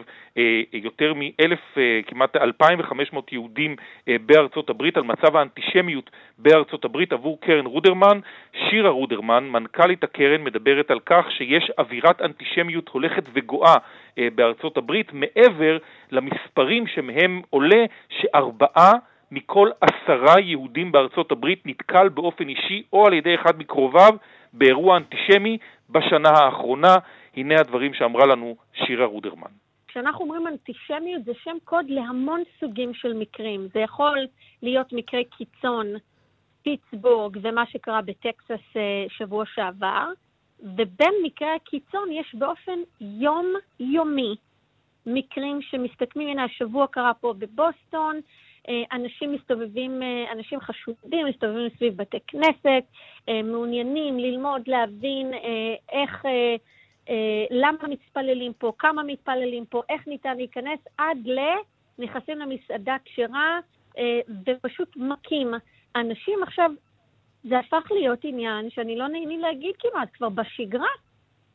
יותר מאלף, כמעט 2,500 יהודים בארצות הברית על מצב האנטישמיות בארצות הברית עבור קרן רודרמן. שירה רודרמן, מנכ"לית הקרן, מדברת על כך שיש אווירת אנטישמיות הולכת וגואה בארצות הברית מעבר למספרים שמהם עולה שארבעה מכל עשרה יהודים בארצות הברית נתקל באופן אישי או על ידי אחד מקרוביו באירוע אנטישמי בשנה האחרונה. הנה הדברים שאמרה לנו שירה רודרמן. כשאנחנו אומרים אנטישמיות זה שם קוד להמון סוגים של מקרים. זה יכול להיות מקרי קיצון, פיטסבורג ומה שקרה בטקסס שבוע שעבר, ובין מקרי הקיצון יש באופן יומיומי מקרים שמסתכמים, הנה השבוע קרה פה בבוסטון, אנשים מסתובבים, אנשים חשודים, מסתובבים סביב בתי כנסת, מעוניינים ללמוד, להבין איך... למה מתפללים פה, כמה מתפללים פה, איך ניתן להיכנס, עד ל... נכנסים למסעדה כשרה ופשוט מכים. אנשים עכשיו, זה הפך להיות עניין שאני לא נעים להגיד כמעט, כבר בשגרה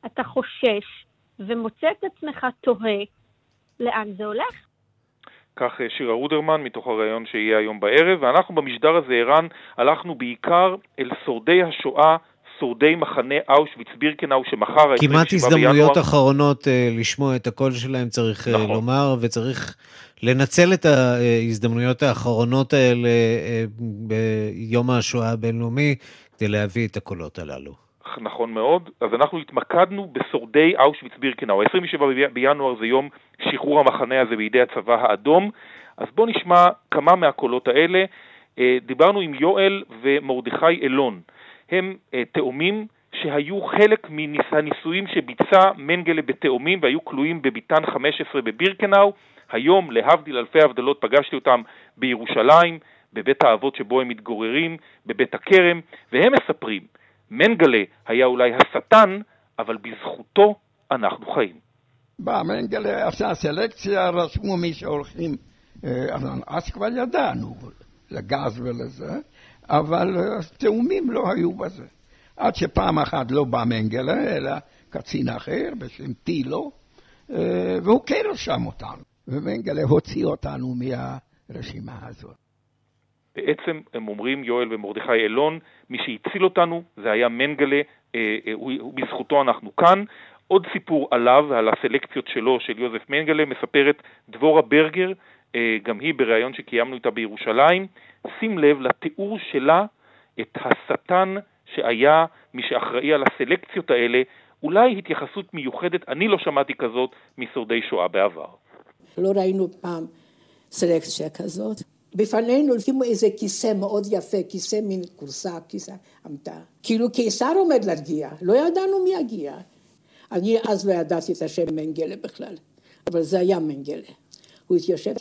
אתה חושש ומוצא את עצמך תוהה לאן זה הולך. כך שירה רודרמן מתוך הריאיון שיהיה היום בערב, ואנחנו במשדר הזה, ערן, הלכנו בעיקר אל שורדי השואה שורדי מחנה אושוויץ בירקנאו שמחר... כמעט הזדמנויות בינואר... אחרונות uh, לשמוע את הקול שלהם צריך נכון. uh, לומר, וצריך לנצל את ההזדמנויות האחרונות האלה uh, ביום השואה הבינלאומי כדי להביא את הקולות הללו. נכון מאוד. אז אנחנו התמקדנו בשורדי אושוויץ בירקנאו. 27 בינואר זה יום שחרור המחנה הזה בידי הצבא האדום. אז בואו נשמע כמה מהקולות האלה. דיברנו עם יואל ומרדכי אילון. הם אה, תאומים שהיו חלק מהניסויים שביצע מנגלה בתאומים והיו כלואים בביתן 15 בבירקנאו. היום, להבדיל אלפי הבדלות, פגשתי אותם בירושלים, בבית האבות שבו הם מתגוררים, בבית הכרם, והם מספרים, מנגלה היה אולי השטן, אבל בזכותו אנחנו חיים. בא מנגלה עשה סלקציה, רשמו מי שהולכים, אז כבר ידענו, לגז ולזה. אבל תאומים לא היו בזה. עד שפעם אחת לא בא מנגלה, אלא קצין אחר בשם טילו, והוא כן רשם אותנו. ומנגלה הוציא אותנו מהרשימה הזאת. בעצם הם אומרים, יואל ומרדכי אילון, מי שהציל אותנו זה היה מנגלה, בזכותו אנחנו כאן. עוד סיפור עליו ועל הסלקציות שלו, של יוזף מנגלה, מספרת דבורה ברגר, גם היא בריאיון שקיימנו איתה בירושלים. שים לב לתיאור שלה את השטן שהיה מי שאחראי על הסלקציות האלה, אולי התייחסות מיוחדת, אני לא שמעתי כזאת משורדי שואה בעבר. לא ראינו פעם סלקציה כזאת. בפנינו שימו איזה כיסא מאוד יפה, כיסא מין כורסה, כיסא עמתה. כאילו קיסר עומד להגיע, לא ידענו מי יגיע. אני אז לא ידעתי את השם מנגלה בכלל, אבל זה היה מנגלה. הוא התיישב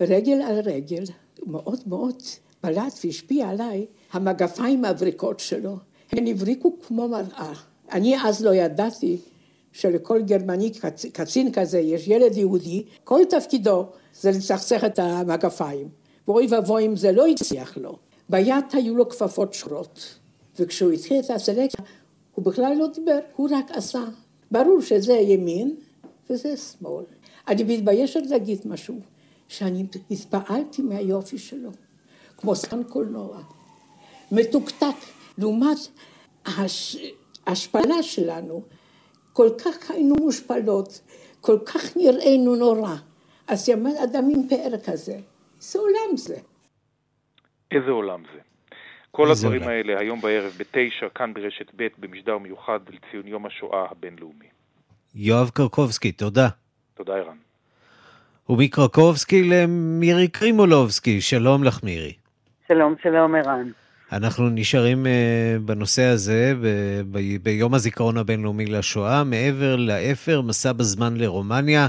רגל על רגל, מאוד מאוד בלט והשפיע עליי המגפיים הבריקות שלו. הן הבריקו כמו מראה. אני אז לא ידעתי שלכל גרמני קצין כזה יש ילד יהודי, כל תפקידו זה לצחצח את המגפיים. ואוי ואבוי אם זה לא הצליח לו. ביד היו לו כפפות שחורות. וכשהוא התחיל את הסלקציה, הוא בכלל לא דיבר, הוא רק עשה. ברור שזה ימין וזה שמאל. אני מתביישת להגיד משהו. שאני התפעלתי מהיופי שלו, כמו שחקן קולנוע, מתוקתק, לעומת ההשפלה שלנו, כל כך היינו מושפלות, כל כך נראינו נורא, אז יעמד אדם עם פאר כזה, איזה עולם זה. איזה עולם זה. כל הדברים עולם. האלה היום בערב בתשע, כאן ברשת ב' במשדר מיוחד לציון יום השואה הבינלאומי. יואב קרקובסקי, תודה. תודה, ערן. ומקרקובסקי למירי קרימולובסקי. שלום לך, מירי. שלום, שלום, ערן. אנחנו נשארים uh, בנושא הזה ב- ב- ביום הזיכרון הבינלאומי לשואה, מעבר לאפר, מסע בזמן לרומניה.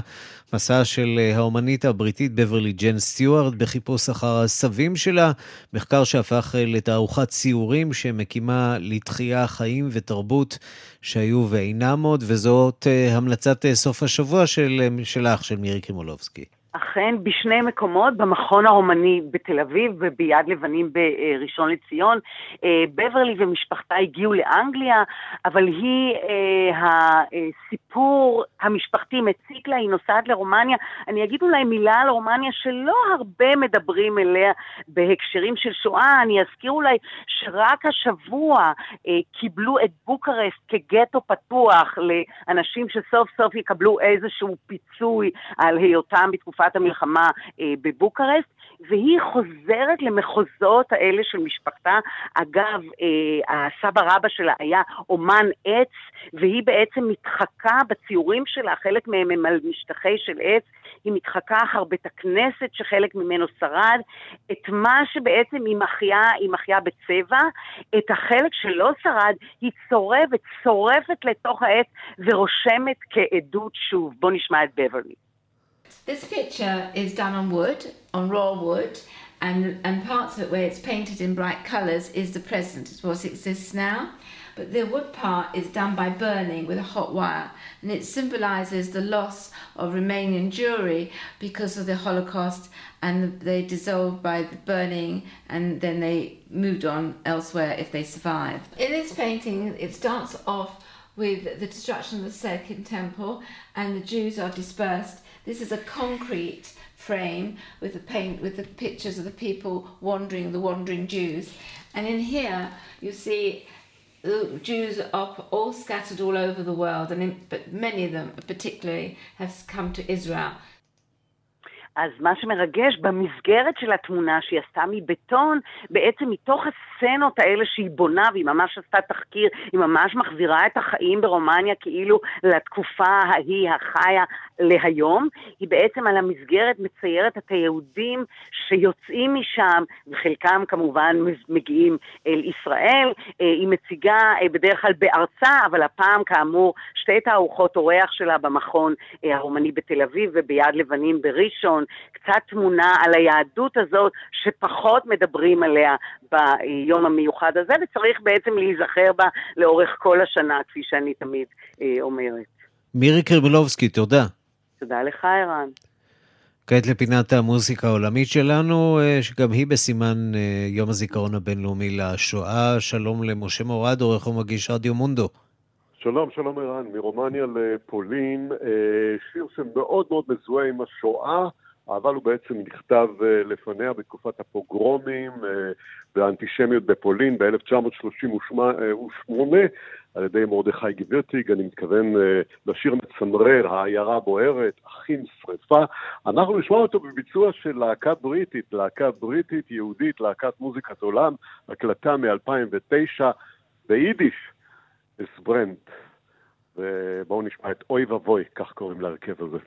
מסע של אה, האומנית הבריטית בברלי ג'ן סטיוארט בחיפוש אחר הסבים שלה, מחקר שהפך אה, לתערוכת ציורים שמקימה לתחייה חיים ותרבות שהיו ואינם עוד, וזאת אה, המלצת סוף השבוע של, שלך, של מירי קרימולובסקי. אכן, בשני מקומות, במכון הרומני בתל אביב וביד לבנים בראשון לציון. אה, בברלי ומשפחתה הגיעו לאנגליה, אבל היא, אה, הסיפור המשפחתי מציק לה, היא נוסעת לרומניה. אני אגיד אולי מילה על רומניה שלא הרבה מדברים אליה בהקשרים של שואה. אני אזכיר אולי שרק השבוע אה, קיבלו את בוקרסט כגטו פתוח לאנשים שסוף סוף יקבלו איזשהו פיצוי על היותם בתקופה... בתקופת המלחמה אה, בבוקרשט, והיא חוזרת למחוזות האלה של משפחתה. אגב, אה, הסבא רבא שלה היה אומן עץ, והיא בעצם מתחקה בציורים שלה, חלק מהם הם על משטחי של עץ, היא מתחקה אחר בית הכנסת שחלק ממנו שרד, את מה שבעצם היא מחיה, היא מחיה בצבע, את החלק שלא שרד, היא צורבת, צורפת לתוך העץ ורושמת כעדות שוב. בואו נשמע את בברלי. This picture is done on wood, on raw wood, and, and parts of it where it's painted in bright colours is the present, it's what exists now. But the wood part is done by burning with a hot wire, and it symbolises the loss of Romanian Jewry because of the Holocaust, and they dissolved by the burning, and then they moved on elsewhere if they survived. In this painting, it starts off with the destruction of the Second Temple, and the Jews are dispersed this is a concrete frame with the paint with the pictures of the people wandering, the wandering Jews. And in here you see the Jews are all scattered all over the world, and in, but many of them particularly have come to Israel. אז מה שמרגש במסגרת של התמונה שהיא עשתה מבטון, בעצם מתוך הסצנות האלה שהיא בונה, והיא ממש עשתה תחקיר, היא ממש מחזירה את החיים ברומניה כאילו לתקופה ההיא החיה להיום, היא בעצם על המסגרת מציירת את היהודים שיוצאים משם, וחלקם כמובן מגיעים אל ישראל, אה, היא מציגה אה, בדרך כלל בארצה, אבל הפעם כאמור שתי תערוכות אורח שלה במכון אה, הרומני בתל אביב וביד לבנים בראשון. ראשון, קצת תמונה על היהדות הזאת שפחות מדברים עליה ביום המיוחד הזה, וצריך בעצם להיזכר בה לאורך כל השנה, כפי שאני תמיד אה, אומרת. מירי קרימלובסקי, תודה. תודה לך, ערן. כעת לפינת המוזיקה העולמית שלנו, אה, שגם היא בסימן אה, יום הזיכרון הבינלאומי לשואה. שלום למשה מורד, עורך ומגיש רדיו מונדו. שלום, שלום ערן, מרומניה לפולין, אה, שיר שמאוד מאוד מזוהה עם השואה, אבל הוא בעצם נכתב אה, לפניה בתקופת הפוגרומים אה, והאנטישמיות בפולין ב-1938 על ידי מרדכי גבירטיג, אני מתכוון אה, לשיר מצמרר, העיירה בוערת, אחים שרפה. אנחנו נשמע אותו בביצוע של להקה בריטית, להקה בריטית יהודית, להקת מוזיקת עולם, הקלטה מ-2009 ביידיש, אסברנט. ובואו נשמע את אוי ואבוי, כך קוראים להרכב הזה.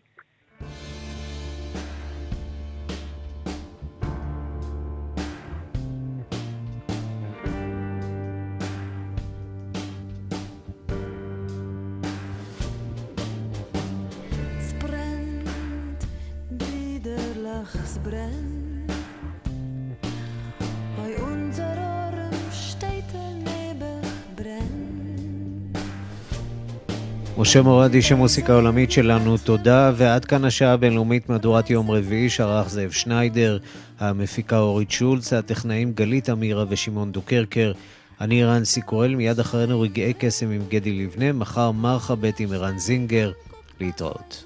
משה מורד, איש המוסיקה העולמית שלנו, תודה. ועד כאן השעה הבינלאומית מהדורת יום רביעי, שערך זאב שניידר, המפיקה אורית שולץ, הטכנאים גלית אמירה ושמעון דוקרקר. אני רנסי קורל, מיד אחרינו רגעי קסם עם גדי לבנה, מחר מרחה ב' עם ערן זינגר. להתראות.